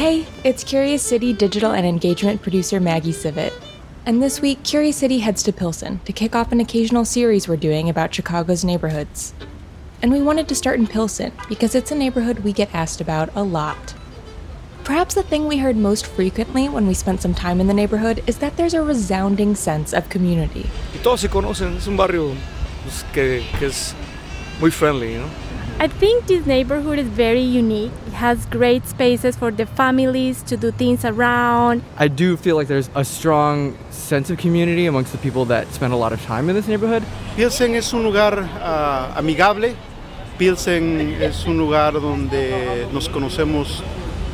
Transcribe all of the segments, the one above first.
Hey, it's Curious City digital and engagement producer Maggie Sivit. And this week, Curious City heads to Pilsen to kick off an occasional series we're doing about Chicago's neighborhoods. And we wanted to start in Pilsen because it's a neighborhood we get asked about a lot. Perhaps the thing we heard most frequently when we spent some time in the neighborhood is that there's a resounding sense of community. Todos se conocen, es un barrio que, que es muy friendly, you know? I think this neighborhood is very unique. It has great spaces for the families to do things around. I do feel like there's a strong sense of community amongst the people that spend a lot of time in this neighborhood. Pilsen es un lugar uh, amigable. Pilsen es un lugar donde nos conocemos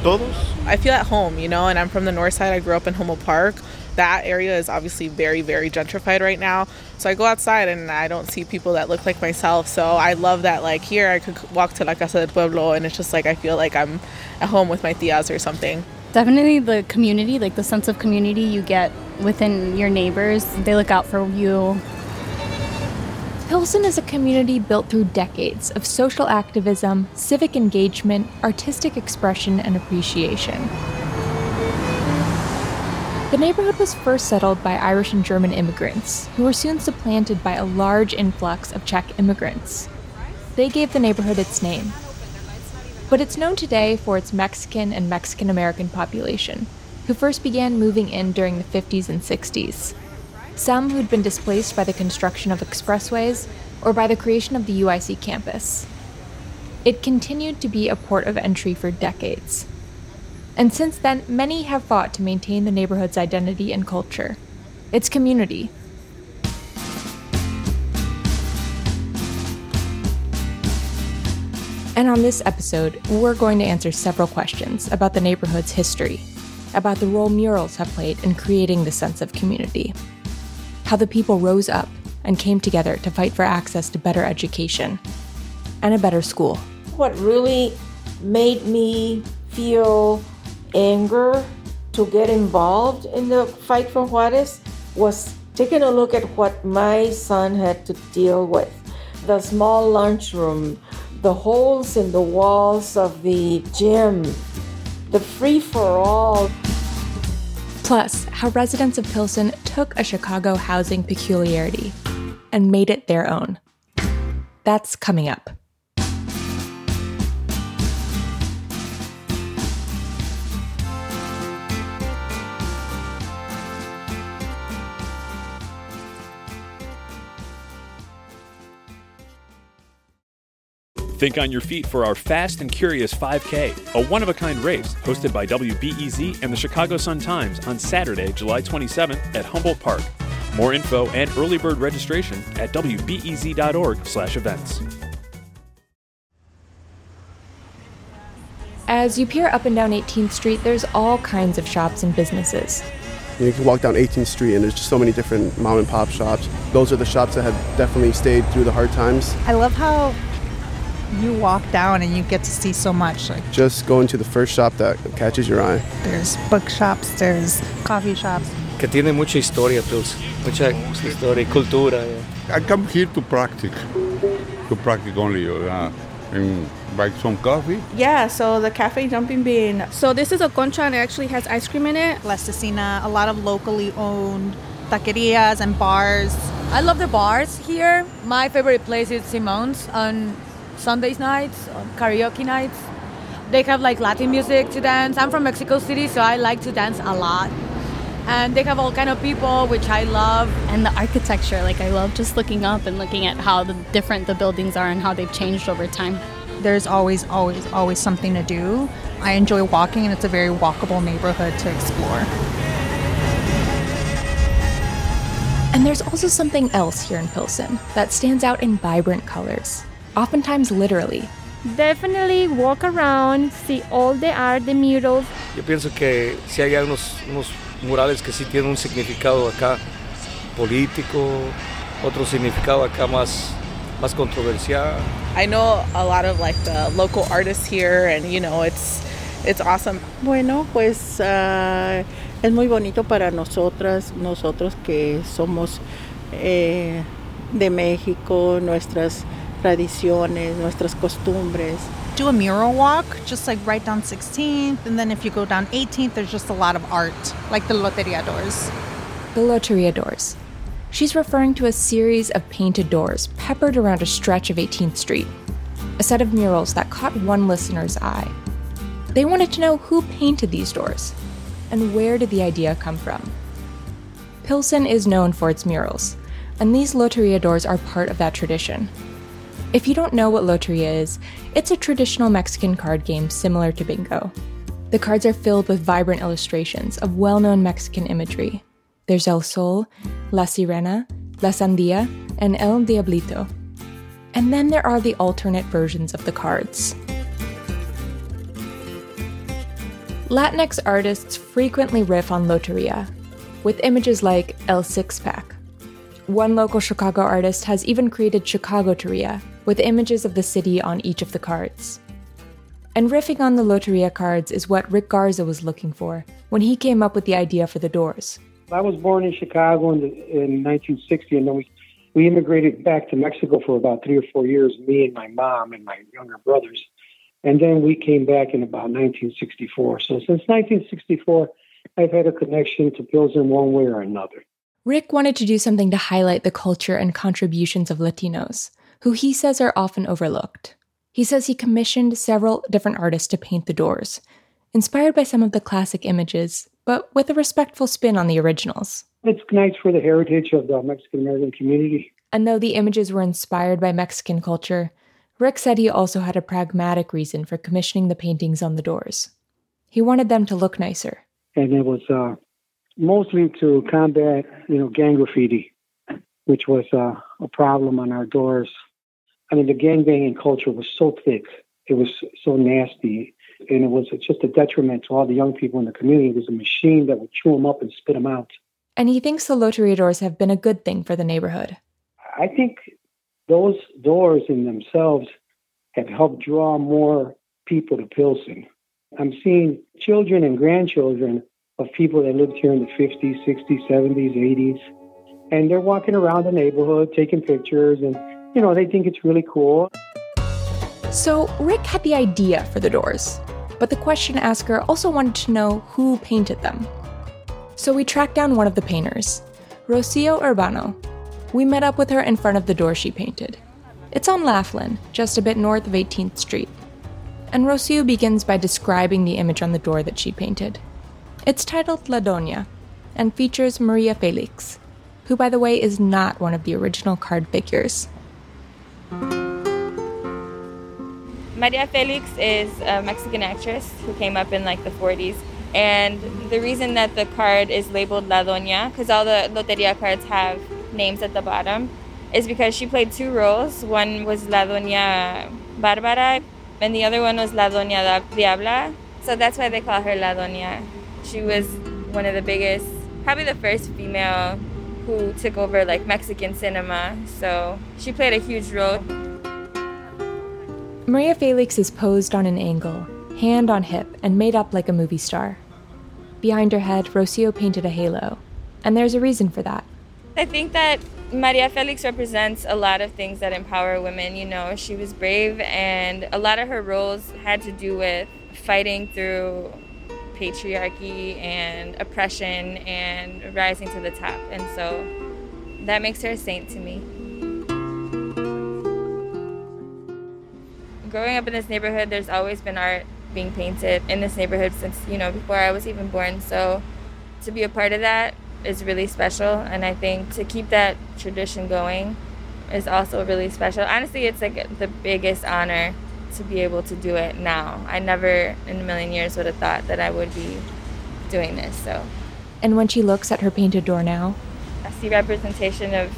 todos. I feel at home, you know, and I'm from the north side. I grew up in Humboldt Park. That area is obviously very, very gentrified right now. So I go outside and I don't see people that look like myself. So I love that, like, here I could walk to La Casa del Pueblo and it's just like I feel like I'm at home with my tias or something. Definitely the community, like the sense of community you get within your neighbors. They look out for you. Pilsen is a community built through decades of social activism, civic engagement, artistic expression, and appreciation. The neighborhood was first settled by Irish and German immigrants, who were soon supplanted by a large influx of Czech immigrants. They gave the neighborhood its name. But it's known today for its Mexican and Mexican American population, who first began moving in during the 50s and 60s. Some who'd been displaced by the construction of expressways or by the creation of the UIC campus. It continued to be a port of entry for decades. And since then, many have fought to maintain the neighborhood's identity and culture, its community. And on this episode, we're going to answer several questions about the neighborhood's history, about the role murals have played in creating the sense of community, how the people rose up and came together to fight for access to better education and a better school. What really made me feel anger to get involved in the fight for Juarez was taking a look at what my son had to deal with. The small lunchroom, the holes in the walls of the gym, the free for all. Plus, how residents of Pilsen took a Chicago housing peculiarity and made it their own. That's coming up. Think on your feet for our Fast and Curious 5K, a one of a kind race hosted by WBEZ and the Chicago Sun Times on Saturday, July 27th at Humboldt Park. More info and early bird registration at wbez.org/events. As you peer up and down 18th Street, there's all kinds of shops and businesses. You can walk down 18th Street and there's just so many different mom and pop shops. Those are the shops that have definitely stayed through the hard times. I love how you walk down and you get to see so much. Like Just going to the first shop that catches your eye. there's bookshops, there's coffee shops. Que tiene mucha historia, Pilsen. Mucha historia y cultura. yeah. I come here to practice, to practice only, uh, and buy some coffee. Yeah, so the Cafe Jumping Bean. So this is a concha and it actually has ice cream in it. Plasticina, a lot of locally owned taquerias and bars. I love the bars here. My favorite place is Simone's on Sundays nights, on karaoke nights. They have like Latin music to dance. I'm from Mexico City, so I like to dance a lot. And they have all kind of people, which I love. And the architecture, like I love just looking up and looking at how the different the buildings are and how they've changed over time. There's always, always, always something to do. I enjoy walking, and it's a very walkable neighborhood to explore. And there's also something else here in Pilsen that stands out in vibrant colors, oftentimes literally. Definitely walk around, see all the art, the murals. Yo pienso que si hay unos, unos murales que sí tienen un significado acá político, otro significado acá más, más controversial. I know a lot of like the local artists here, and you know it's it's awesome. Bueno, pues ah, es muy bonito para nosotras, nosotros que somos eh, de México, nuestras tradiciones, nuestras costumbres. Do a mural walk, just like right down 16th, and then if you go down 18th, there's just a lot of art, like the Loteria doors. The Loteria doors. She's referring to a series of painted doors peppered around a stretch of 18th Street, a set of murals that caught one listener's eye. They wanted to know who painted these doors and where did the idea come from. Pilsen is known for its murals, and these Loteria doors are part of that tradition. If you don't know what Loteria is, it's a traditional Mexican card game similar to bingo. The cards are filled with vibrant illustrations of well known Mexican imagery. There's El Sol, La Sirena, La Sandia, and El Diablito. And then there are the alternate versions of the cards. Latinx artists frequently riff on Loteria, with images like El Six Pack. One local Chicago artist has even created Chicago Teria, with images of the city on each of the cards. And riffing on the Loteria cards is what Rick Garza was looking for when he came up with the idea for the doors. I was born in Chicago in, the, in 1960, and then we, we immigrated back to Mexico for about three or four years, me and my mom and my younger brothers. And then we came back in about 1964. So since 1964, I've had a connection to Pilsen one way or another. Rick wanted to do something to highlight the culture and contributions of Latinos, who he says are often overlooked. He says he commissioned several different artists to paint the doors, inspired by some of the classic images, but with a respectful spin on the originals. It's nice for the heritage of the Mexican American community. And though the images were inspired by Mexican culture, Rick said he also had a pragmatic reason for commissioning the paintings on the doors. He wanted them to look nicer. And it was uh, mostly to combat, you know, gang graffiti, which was uh, a problem on our doors. I mean, the gangbanging culture was so thick, it was so nasty, and it was just a detriment to all the young people in the community. It was a machine that would chew them up and spit them out. And he thinks the Loteria doors have been a good thing for the neighborhood. I think those doors in themselves have helped draw more people to Pilsen. I'm seeing children and grandchildren of people that lived here in the 50s, 60s, 70s, 80s. And they're walking around the neighborhood taking pictures, and, you know, they think it's really cool. So Rick had the idea for the doors, but the question asker also wanted to know who painted them. So we tracked down one of the painters, Rocio Urbano. We met up with her in front of the door she painted. It's on Laflin, just a bit north of 18th Street. And Rocio begins by describing the image on the door that she painted. It's titled La Doña and features Maria Felix, who, by the way, is not one of the original card figures. Maria Felix is a Mexican actress who came up in like the 40s. And the reason that the card is labeled La Doña, because all the Loteria cards have names at the bottom, is because she played two roles. One was La Doña Bárbara, and the other one was La Doña Diabla. So that's why they call her La Doña. She was one of the biggest, probably the first female who took over like Mexican cinema. So she played a huge role. Maria Felix is posed on an angle, hand on hip, and made up like a movie star. Behind her head, Rocio painted a halo, and there's a reason for that. I think that Maria Felix represents a lot of things that empower women. You know, she was brave, and a lot of her roles had to do with fighting through patriarchy and oppression and rising to the top. And so that makes her a saint to me. growing up in this neighborhood, there's always been art being painted in this neighborhood since, you know, before I was even born. So to be a part of that is really special. And I think to keep that tradition going is also really special. Honestly, it's like the biggest honor to be able to do it now. I never in a million years would have thought that I would be doing this. So And when she looks at her painted door now, I see representation of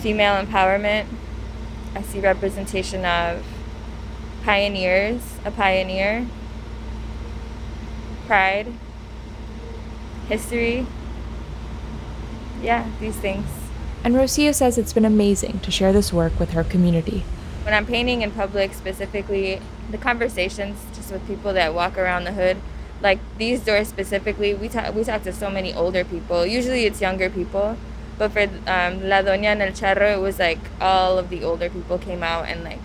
female empowerment. I see representation of pioneers, a pioneer, pride, history. Yeah, these things. And Rocio says it's been amazing to share this work with her community. When I'm painting in public, specifically, the conversations just with people that walk around the hood, like these doors specifically, we talk we talk to so many older people. Usually, it's younger people, But for um, La Doña en el Charro, it was like all of the older people came out and like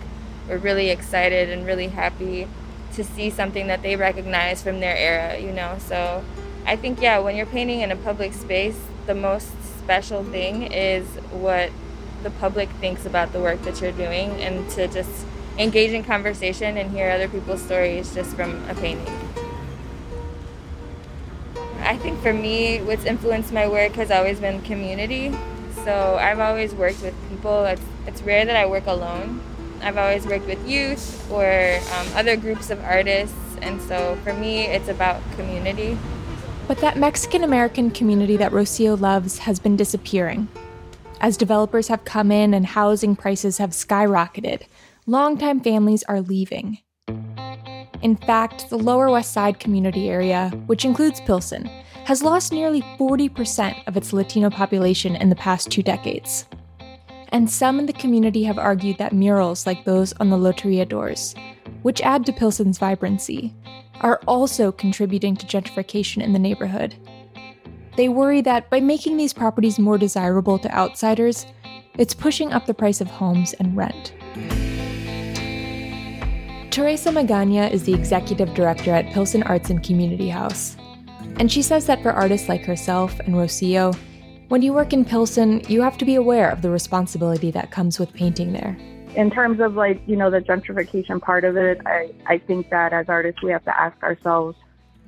were really excited and really happy to see something that they recognize from their era, you know. So I think yeah, when you're painting in a public space, the most special thing is what the public thinks about the work that you're doing and to just engage in conversation and hear other people's stories just from a painting. I think for me, what's influenced my work has always been community. So I've always worked with people. It's, it's rare that I work alone. I've always worked with youth or um, other groups of artists. And so for me, it's about community. But that Mexican American community that Rocio loves has been disappearing. As developers have come in and housing prices have skyrocketed, longtime families are leaving. In fact, the Lower West Side community area, which includes Pilsen, has lost nearly 40% of its Latino population in the past two decades. And some in the community have argued that murals like those on the Loteria doors, which add to Pilsen's vibrancy, are also contributing to gentrification in the neighborhood. They worry that by making these properties more desirable to outsiders, it's pushing up the price of homes and rent. Teresa Magaña is the executive director at Pilsen Arts and Community House. And she says that for artists like herself and Rocio, when you work in Pilsen, you have to be aware of the responsibility that comes with painting there in terms of like you know the gentrification part of it i i think that as artists we have to ask ourselves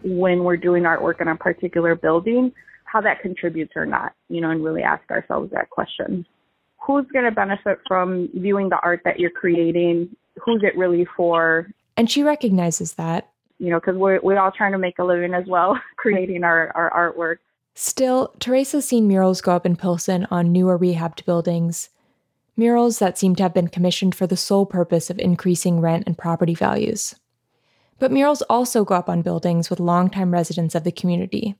when we're doing artwork in a particular building how that contributes or not you know and really ask ourselves that question. Who's going to benefit from viewing the art that you're creating? Who's it really for? And she recognizes that. You know because we're, we're all trying to make a living as well creating our, our artwork. Still teresa's seen murals go up in pilsen on newer rehabbed buildings. Murals that seem to have been commissioned for the sole purpose of increasing rent and property values. But murals also go up on buildings with longtime residents of the community,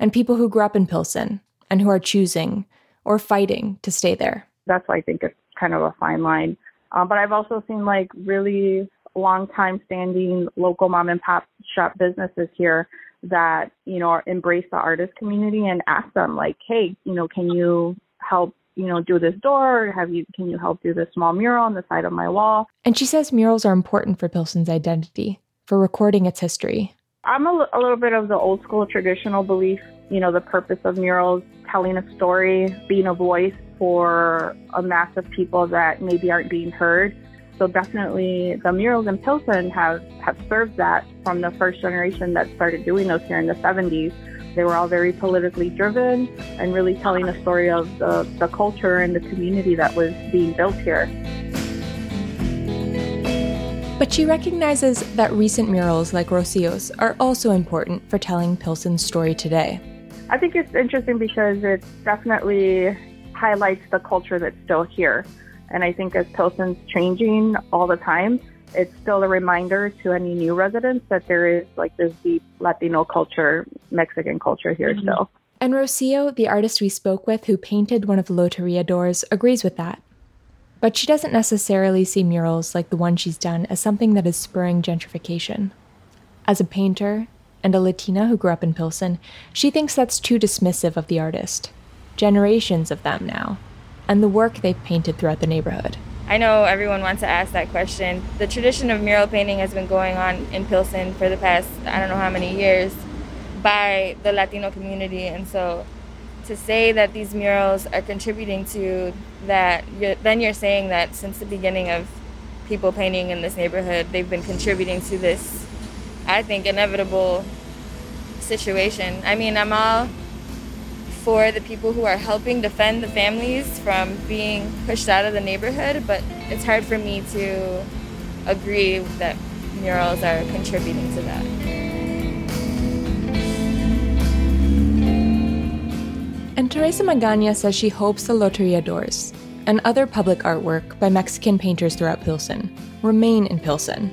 and people who grew up in Pilsen and who are choosing or fighting to stay there. That's why I think it's kind of a fine line. Um, but I've also seen like really long time standing local mom and pop shop businesses here that, you know, embrace the artist community and ask them like, hey, you know, can you help you know, do this door? Have you, can you help do this small mural on the side of my wall? And she says murals are important for Pilsen's identity, for recording its history. I'm a, a little bit of the old school traditional belief, you know, the purpose of murals, telling a story, being a voice for a mass of people that maybe aren't being heard. So definitely the murals in Pilsen have, have served that from the first generation that started doing those here in the 70s they were all very politically driven and really telling a story of the, the culture and the community that was being built here. But she recognizes that recent murals like Rocio's are also important for telling Pilsen's story today. I think it's interesting because it definitely highlights the culture that's still here. And I think as Pilsen's changing all the time, it's still a reminder to any new residents that there is like this deep Latino culture, Mexican culture here mm-hmm. still. And Rocio, the artist we spoke with who painted one of the Loteria doors, agrees with that. But she doesn't necessarily see murals like the one she's done as something that is spurring gentrification. As a painter and a Latina who grew up in Pilsen, she thinks that's too dismissive of the artist. Generations of them now, and the work they've painted throughout the neighborhood. I know everyone wants to ask that question. The tradition of mural painting has been going on in Pilsen for the past, I don't know how many years, by the Latino community. And so to say that these murals are contributing to that, then you're saying that since the beginning of people painting in this neighborhood, they've been contributing to this, I think, inevitable situation. I mean, I'm all for the people who are helping defend the families from being pushed out of the neighborhood, but it's hard for me to agree that murals are contributing to that. And Teresa Magaña says she hopes the Loteria doors and other public artwork by Mexican painters throughout Pilsen remain in Pilsen.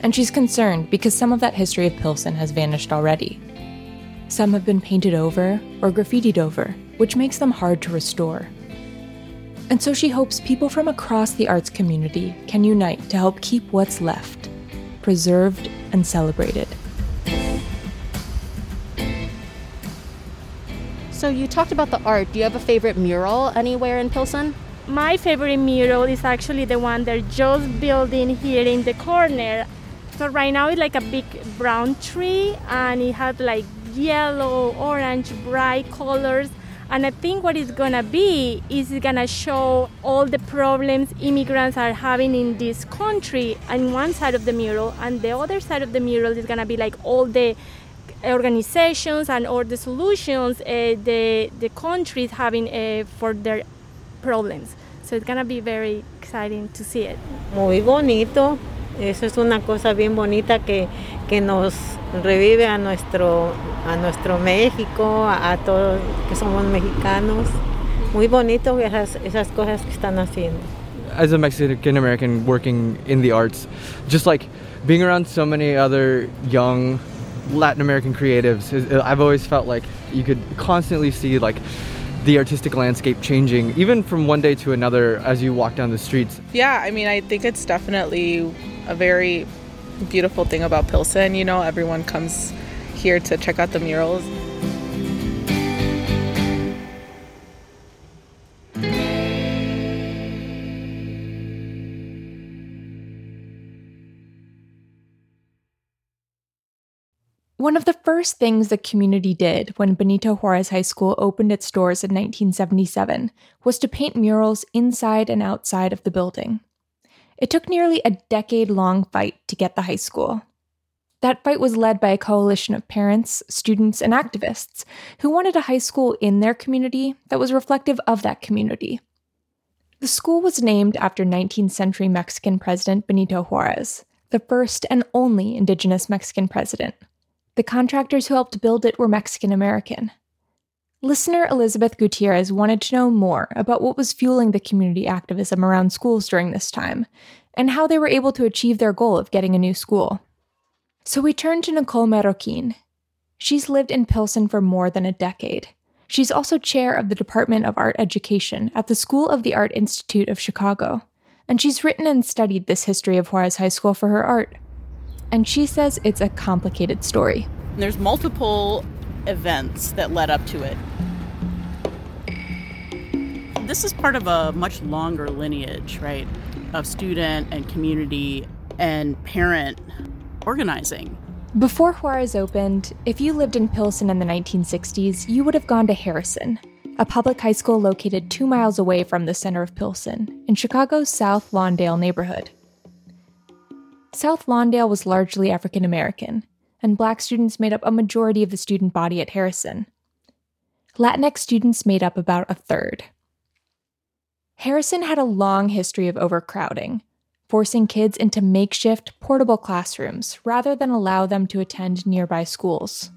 And she's concerned because some of that history of Pilsen has vanished already. Some have been painted over or graffitied over, which makes them hard to restore. And so she hopes people from across the arts community can unite to help keep what's left, preserved and celebrated. So you talked about the art. Do you have a favorite mural anywhere in Pilsen? My favorite mural is actually the one they're just building here in the corner. So right now it's like a big brown tree and it has like yellow, orange, bright colors. And I think what it's gonna be is it's gonna show all the problems immigrants are having in this country on one side of the mural, and the other side of the mural is gonna be like all the organizations and all the solutions uh, the the country is having uh, for their problems. So it's gonna be very exciting to see it. Muy bonito. Eso es una cosa bien bonita que, que nos revive a nuestro, a nuestro México, a, a todos que somos mexicanos. Muy bonito esas, esas cosas que están haciendo. As a Mexican American working in the arts, just like being around so many other young Latin American creatives, uh, I've always felt like you could constantly see like the artistic landscape changing even from one day to another as you walk down the streets. Yeah, I mean, I think it's definitely a very beautiful thing about Pilsen. You know, everyone comes here to check out the murals. One of the first things the community did when Benito Juarez High School opened its doors in 1977 was to paint murals inside and outside of the building. It took nearly a decade long fight to get the high school. That fight was led by a coalition of parents, students, and activists who wanted a high school in their community that was reflective of that community. The school was named after 19th century Mexican President Benito Juarez, the first and only indigenous Mexican president. The contractors who helped build it were Mexican American. Listener Elizabeth Gutierrez wanted to know more about what was fueling the community activism around schools during this time and how they were able to achieve their goal of getting a new school. So we turned to Nicole Marroquin. She's lived in Pilsen for more than a decade. She's also chair of the Department of Art Education at the School of the Art Institute of Chicago, and she's written and studied this history of Juarez High School for her art and she says it's a complicated story. There's multiple events that led up to it. This is part of a much longer lineage, right, of student and community and parent organizing. Before Juarez opened, if you lived in Pilsen in the 1960s, you would have gone to Harrison, a public high school located two miles away from the center of Pilsen, in Chicago's South Lawndale neighborhood. South Lawndale was largely African American, and black students made up a majority of the student body at Harrison. Latinx students made up about a third. Harrison had a long history of overcrowding, forcing kids into makeshift, portable classrooms rather than allow them to attend nearby schools.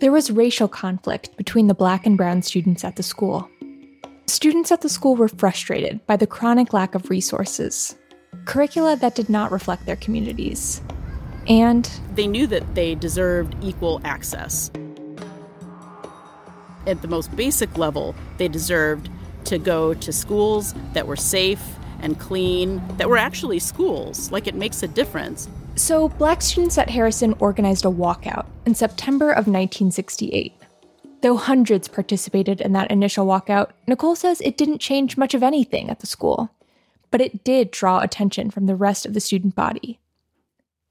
There was racial conflict between the black and brown students at the school. Students at the school were frustrated by the chronic lack of resources, curricula that did not reflect their communities. And they knew that they deserved equal access. At the most basic level, they deserved to go to schools that were safe and clean, that were actually schools. Like it makes a difference. So, black students at Harrison organized a walkout in September of 1968. Though hundreds participated in that initial walkout, Nicole says it didn't change much of anything at the school but it did draw attention from the rest of the student body.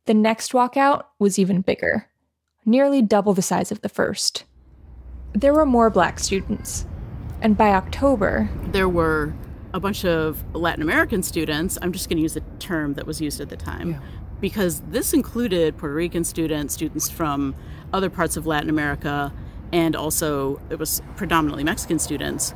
The next walkout was even bigger, nearly double the size of the first. There were more black students, and by October, there were a bunch of Latin American students. I'm just going to use the term that was used at the time. Yeah. Because this included Puerto Rican students, students from other parts of Latin America, and also it was predominantly Mexican students.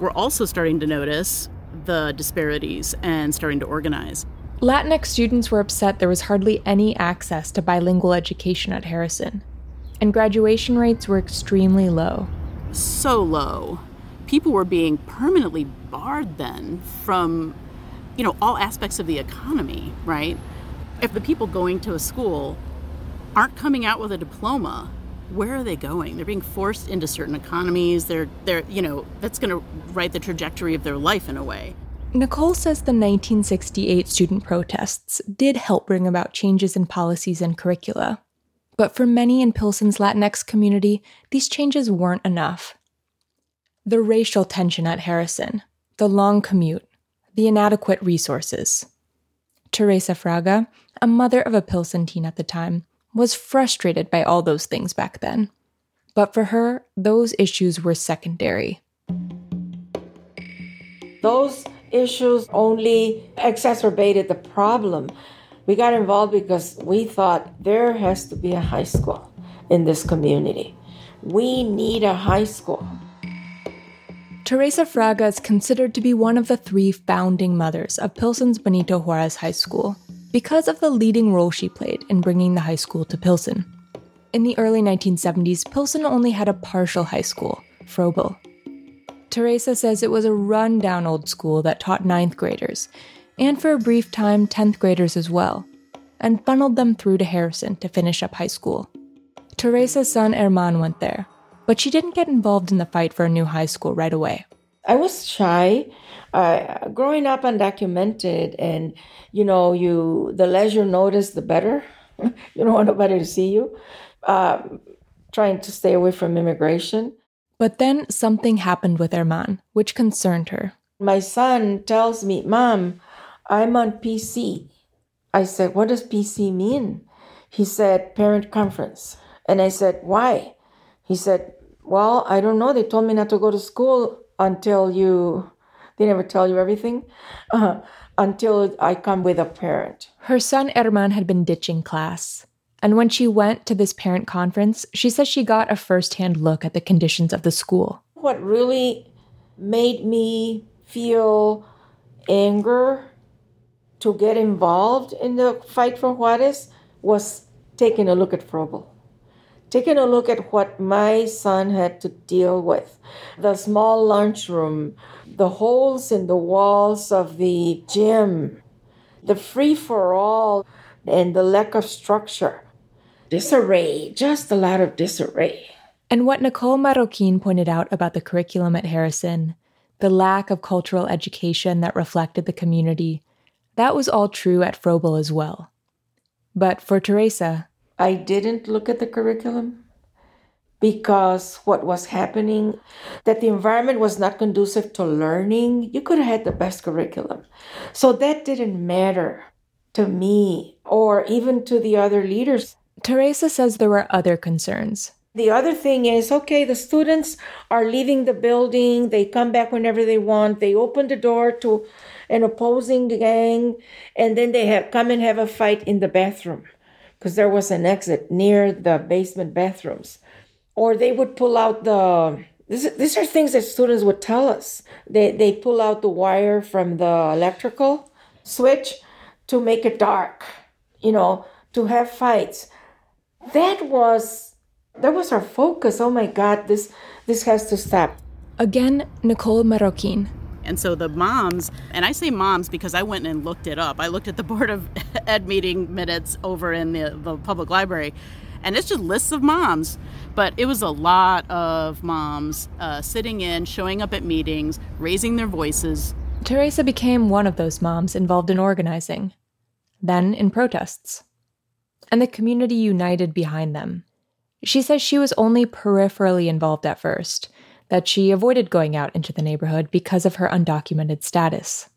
We're also starting to notice the disparities and starting to organize. Latinx students were upset there was hardly any access to bilingual education at Harrison, and graduation rates were extremely low. So low. People were being permanently barred then from, you know, all aspects of the economy, right? If the people going to a school aren't coming out with a diploma, where are they going? They're being forced into certain economies. They're, they're, you know, that's going to write the trajectory of their life in a way. Nicole says the 1968 student protests did help bring about changes in policies and curricula. But for many in Pilsen's Latinx community, these changes weren't enough. The racial tension at Harrison, the long commute, the inadequate resources. Teresa Fraga, a mother of a Pilsen teen at the time, was frustrated by all those things back then. But for her, those issues were secondary. Those issues only exacerbated the problem. We got involved because we thought there has to be a high school in this community. We need a high school. Teresa Fraga is considered to be one of the three founding mothers of Pilsen's Benito Juarez High School because of the leading role she played in bringing the high school to Pilsen. In the early 1970s, Pilsen only had a partial high school, Froebel. Teresa says it was a run-down old school that taught ninth graders, and for a brief time, 10th graders as well, and funneled them through to Harrison to finish up high school. Teresa's son Herman went there, but she didn't get involved in the fight for a new high school right away. I was shy. Uh, growing up undocumented, and you know, you the less you notice, the better. you don't want nobody to see you. Uh, trying to stay away from immigration. But then something happened with Herman, which concerned her. My son tells me, Mom, I'm on PC. I said, What does PC mean? He said, Parent conference. And I said, Why? He said, well, I don't know. They told me not to go to school until you, they never tell you everything, uh, until I come with a parent. Her son Herman had been ditching class. And when she went to this parent conference, she says she got a firsthand look at the conditions of the school. What really made me feel anger to get involved in the fight for Juarez was taking a look at Froebel taking a look at what my son had to deal with the small lunchroom, the holes in the walls of the gym, the free for all, and the lack of structure. Disarray, just a lot of disarray. And what Nicole Marroquin pointed out about the curriculum at Harrison, the lack of cultural education that reflected the community, that was all true at Froebel as well. But for Teresa, I didn't look at the curriculum because what was happening, that the environment was not conducive to learning. You could have had the best curriculum. So that didn't matter to me or even to the other leaders. Teresa says there were other concerns. The other thing is okay, the students are leaving the building, they come back whenever they want, they open the door to an opposing gang, and then they have come and have a fight in the bathroom because there was an exit near the basement bathrooms. Or they would pull out the this, these are things that students would tell us. They they pull out the wire from the electrical switch to make it dark, you know, to have fights. That was that was our focus. Oh my God, this this has to stop. Again, Nicole Marroquin, and so the moms, and I say moms because I went and looked it up. I looked at the Board of Ed meeting minutes over in the, the public library, and it's just lists of moms. But it was a lot of moms uh, sitting in, showing up at meetings, raising their voices. Teresa became one of those moms involved in organizing, then in protests. And the community united behind them. She says she was only peripherally involved at first that she avoided going out into the neighborhood because of her undocumented status.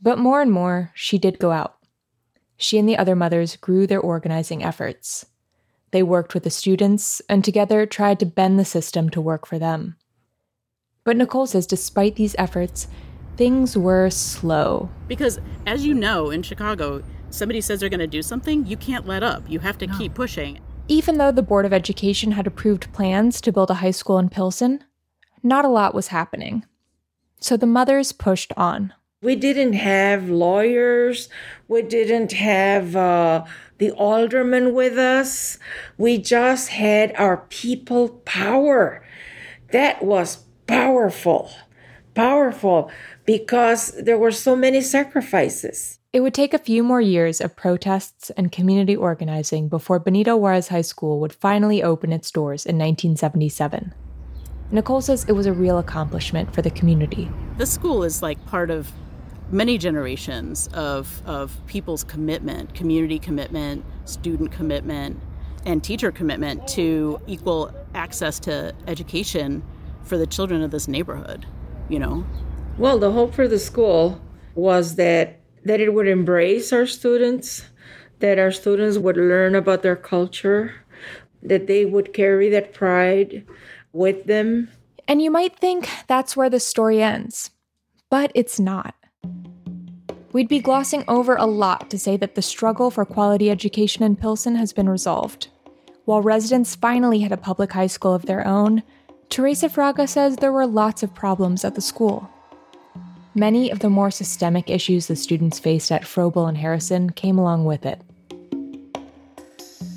But more and more, she did go out. She and the other mothers grew their organizing efforts. They worked with the students and together tried to bend the system to work for them. But Nicole says despite these efforts, things were slow. Because, as you know, in Chicago, somebody says they're going to do something, you can't let up. You have to no. keep pushing. Even though the Board of Education had approved plans to build a high school in Pilsen, not a lot was happening. So the mothers pushed on. We didn't have lawyers. We didn't have uh, the aldermen with us. We just had our people power. That was powerful, powerful because there were so many sacrifices. It would take a few more years of protests and community organizing before Benito Juarez High School would finally open its doors in 1977. Nicole says it was a real accomplishment for the community. This school is like part of many generations of, of people's commitment, community commitment, student commitment. and teacher commitment to equal access to education for the children of this neighborhood, you know? Well, the hope for the school was that that it would embrace our students, that our students would learn about their culture, that they would carry that pride with them. And you might think that's where the story ends, but it's not. We'd be glossing over a lot to say that the struggle for quality education in Pilsen has been resolved. While residents finally had a public high school of their own, Teresa Fraga says there were lots of problems at the school. Many of the more systemic issues the students faced at Froebel and Harrison came along with it.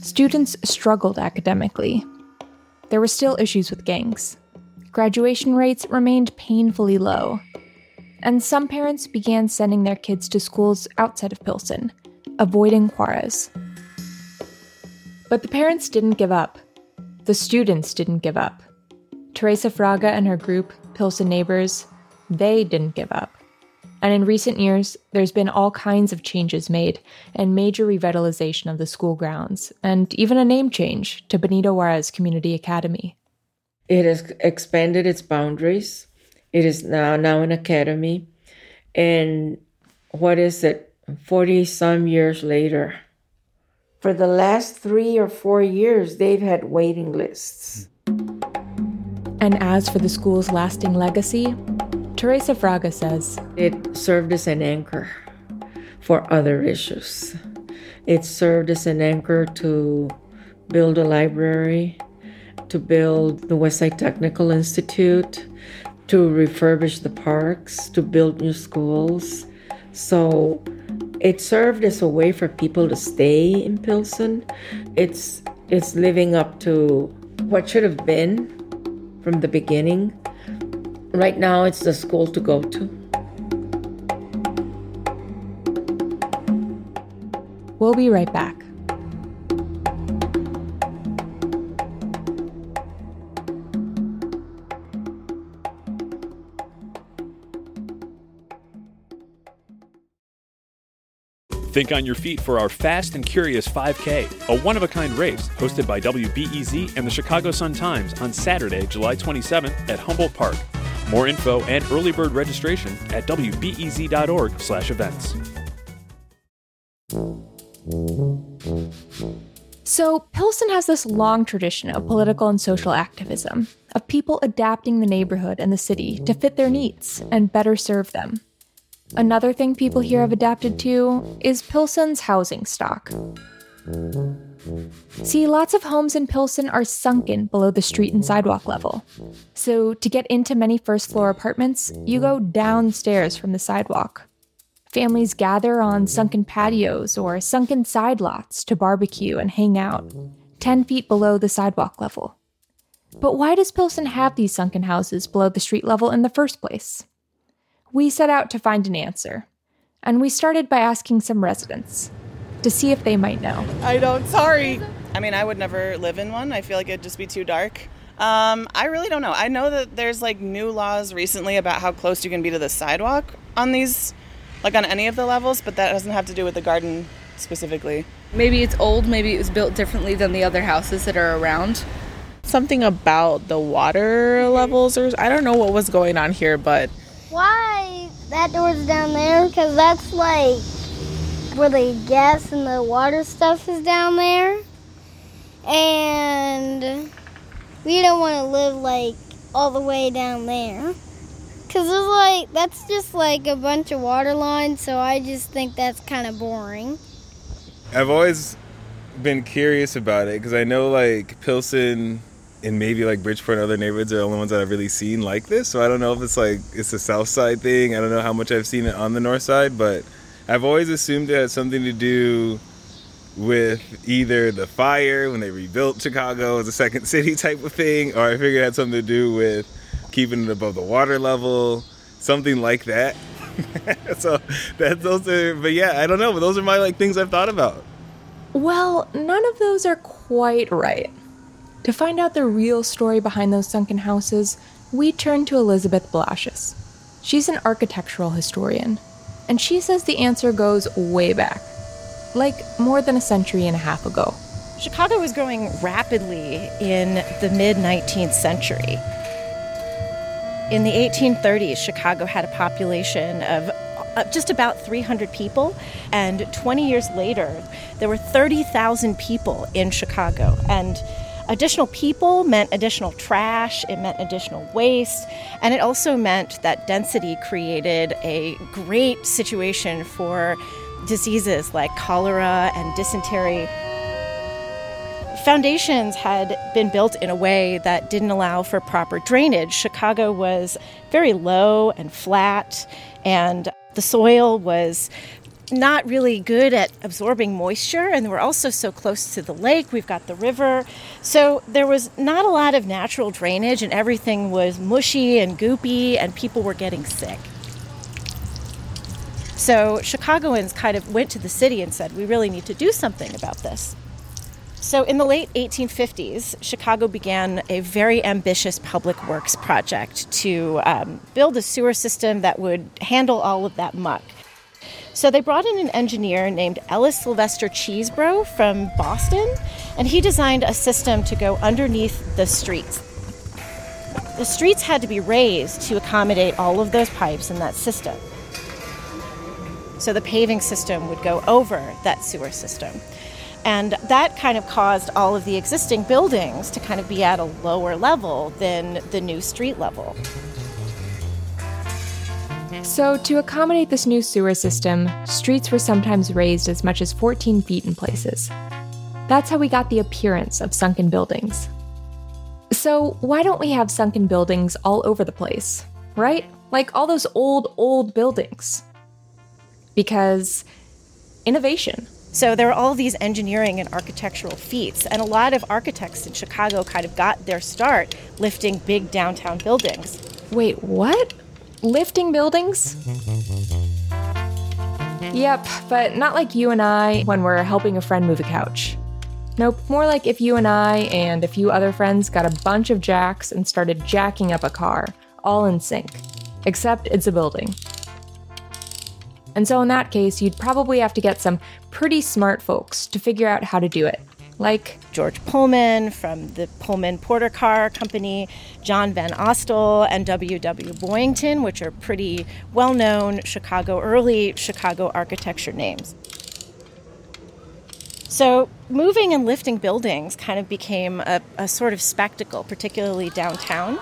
Students struggled academically. There were still issues with gangs. Graduation rates remained painfully low. And some parents began sending their kids to schools outside of Pilsen, avoiding Juarez. But the parents didn't give up. The students didn't give up. Teresa Fraga and her group, Pilsen Neighbors, they didn't give up. And in recent years, there's been all kinds of changes made and major revitalization of the school grounds, and even a name change to Benito Juarez Community Academy. It has expanded its boundaries. It is now now an academy. And what is it? 40 some years later. For the last three or four years, they've had waiting lists. And as for the school's lasting legacy, Teresa Fraga says it served as an anchor for other issues. It served as an anchor to build a library, to build the Westside Technical Institute, to refurbish the parks, to build new schools. So it served as a way for people to stay in Pilsen. It's it's living up to what should have been from the beginning. Right now, it's the school to go to. We'll be right back. Think on your feet for our Fast and Curious 5K, a one of a kind race hosted by WBEZ and the Chicago Sun Times on Saturday, July 27th at Humboldt Park. More info and early bird registration at wbez.org/events. So, Pilsen has this long tradition of political and social activism, of people adapting the neighborhood and the city to fit their needs and better serve them. Another thing people here have adapted to is Pilsen's housing stock. See, lots of homes in Pilsen are sunken below the street and sidewalk level. So, to get into many first floor apartments, you go downstairs from the sidewalk. Families gather on sunken patios or sunken side lots to barbecue and hang out, 10 feet below the sidewalk level. But why does Pilsen have these sunken houses below the street level in the first place? We set out to find an answer, and we started by asking some residents to see if they might know. I don't. Sorry. I mean, I would never live in one. I feel like it'd just be too dark. Um, I really don't know. I know that there's like new laws recently about how close you can be to the sidewalk on these, like on any of the levels, but that doesn't have to do with the garden specifically. Maybe it's old, maybe it was built differently than the other houses that are around. Something about the water levels, or I don't know what was going on here, but. Why that door's down there? Because that's like where the gas and the water stuff is down there. And we don't want to live like all the way down there. Cause it's like that's just like a bunch of water lines, so I just think that's kind of boring. I've always been curious about it because I know like Pilsen and maybe like Bridgeport and other neighborhoods are the only ones that I've really seen like this. So I don't know if it's like it's a South Side thing. I don't know how much I've seen it on the North Side, but I've always assumed it had something to do with either the fire when they rebuilt Chicago as a second city type of thing, or I figured it had something to do with keeping it above the water level, something like that. so that those are, but yeah, I don't know, but those are my like things I've thought about. Well, none of those are quite right. To find out the real story behind those sunken houses, we turn to Elizabeth Blasius. She's an architectural historian, and she says the answer goes way back, like more than a century and a half ago. Chicago was growing rapidly in the mid 19th century. In the 1830s, Chicago had a population of uh, just about 300 people, and 20 years later, there were 30,000 people in Chicago. And additional people meant additional trash, it meant additional waste, and it also meant that density created a great situation for diseases like cholera and dysentery foundations had been built in a way that didn't allow for proper drainage. Chicago was very low and flat, and the soil was not really good at absorbing moisture, and we're also so close to the lake. We've got the river. So there was not a lot of natural drainage, and everything was mushy and goopy, and people were getting sick. So Chicagoans kind of went to the city and said, We really need to do something about this. So, in the late 1850s, Chicago began a very ambitious public works project to um, build a sewer system that would handle all of that muck. So, they brought in an engineer named Ellis Sylvester Chesbrough from Boston, and he designed a system to go underneath the streets. The streets had to be raised to accommodate all of those pipes in that system. So, the paving system would go over that sewer system. And that kind of caused all of the existing buildings to kind of be at a lower level than the new street level. So, to accommodate this new sewer system, streets were sometimes raised as much as 14 feet in places. That's how we got the appearance of sunken buildings. So, why don't we have sunken buildings all over the place, right? Like all those old, old buildings? Because innovation. So there are all these engineering and architectural feats, and a lot of architects in Chicago kind of got their start lifting big downtown buildings. Wait, what? Lifting buildings? Yep, but not like you and I when we're helping a friend move a couch. Nope, more like if you and I and a few other friends got a bunch of jacks and started jacking up a car, all in sync. Except it's a building. And so, in that case, you'd probably have to get some pretty smart folks to figure out how to do it. Like George Pullman from the Pullman Porter Car Company, John Van Osdel, and W.W. Boyington, which are pretty well known Chicago, early Chicago architecture names. So, moving and lifting buildings kind of became a, a sort of spectacle, particularly downtown.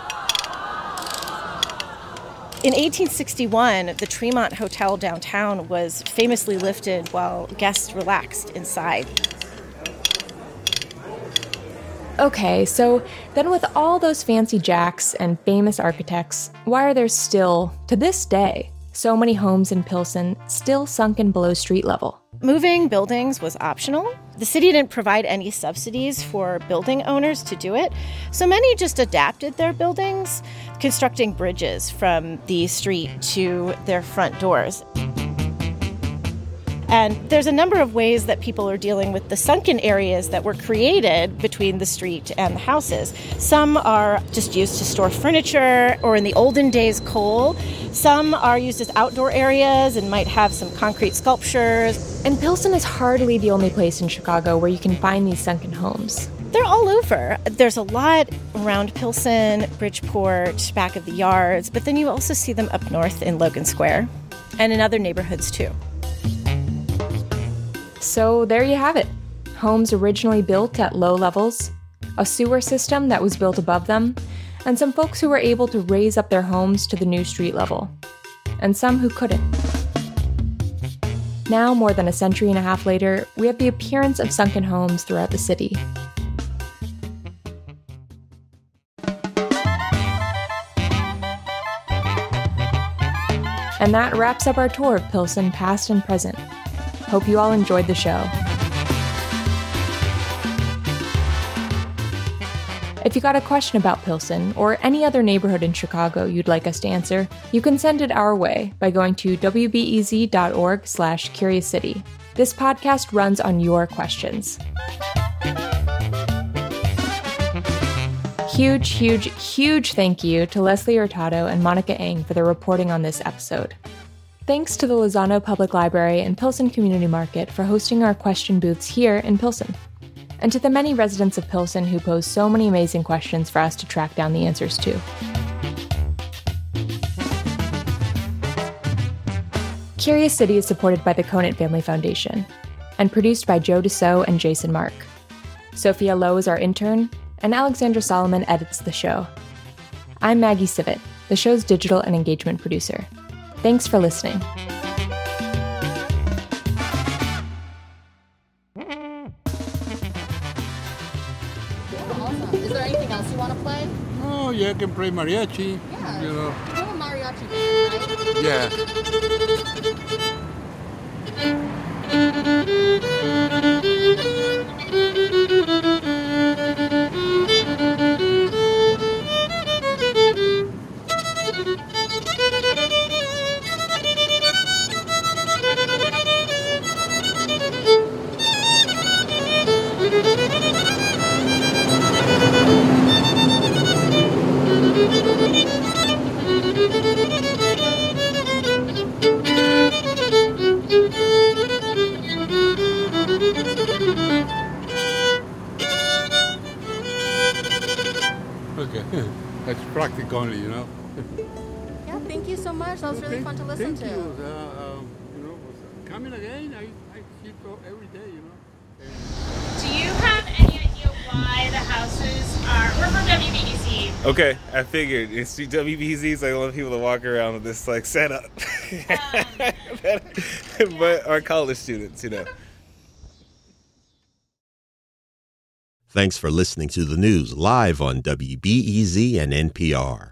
In 1861, the Tremont Hotel downtown was famously lifted while guests relaxed inside. Okay, so then with all those fancy jacks and famous architects, why are there still, to this day, so many homes in Pilsen still sunken below street level? Moving buildings was optional. The city didn't provide any subsidies for building owners to do it, so many just adapted their buildings, constructing bridges from the street to their front doors. And there's a number of ways that people are dealing with the sunken areas that were created between the street and the houses. Some are just used to store furniture or, in the olden days, coal. Some are used as outdoor areas and might have some concrete sculptures. And Pilsen is hardly the only place in Chicago where you can find these sunken homes. They're all over. There's a lot around Pilsen, Bridgeport, back of the yards, but then you also see them up north in Logan Square and in other neighborhoods too. So there you have it homes originally built at low levels, a sewer system that was built above them, and some folks who were able to raise up their homes to the new street level, and some who couldn't. Now, more than a century and a half later, we have the appearance of sunken homes throughout the city. And that wraps up our tour of Pilsen, past and present. Hope you all enjoyed the show. If you got a question about Pilsen or any other neighborhood in Chicago you'd like us to answer, you can send it our way by going to wbez.org slash curiouscity. This podcast runs on your questions. Huge, huge, huge thank you to Leslie Hurtado and Monica Eng for their reporting on this episode. Thanks to the Lozano Public Library and Pilsen Community Market for hosting our question booths here in Pilsen. and to the many residents of Pilsen who pose so many amazing questions for us to track down the answers to. Curious City is supported by the Conant Family Foundation and produced by Joe DeCeault and Jason Marck. Sophia Lowe is our intern, and Alexandra Salomon edits the show. I'm Maggie Sivit, the show's digital and engagement producer. Thanks for listening. Awesome. Is there anything else you want to play? Oh, yeah, I can play mariachi. Yeah. You know. You're a mariachi band, right? Yeah. you so much. Was really Thank- fun to listen thank to. You. Uh, um, you know, coming again, I, I keep every day, you know. Do you have any idea why the houses are? We're from WBEZ. Okay, I figured it's WBZs. I want people to walk around with this like setup, but our college students, you know. Thanks for listening to the news live on WBEZ and NPR.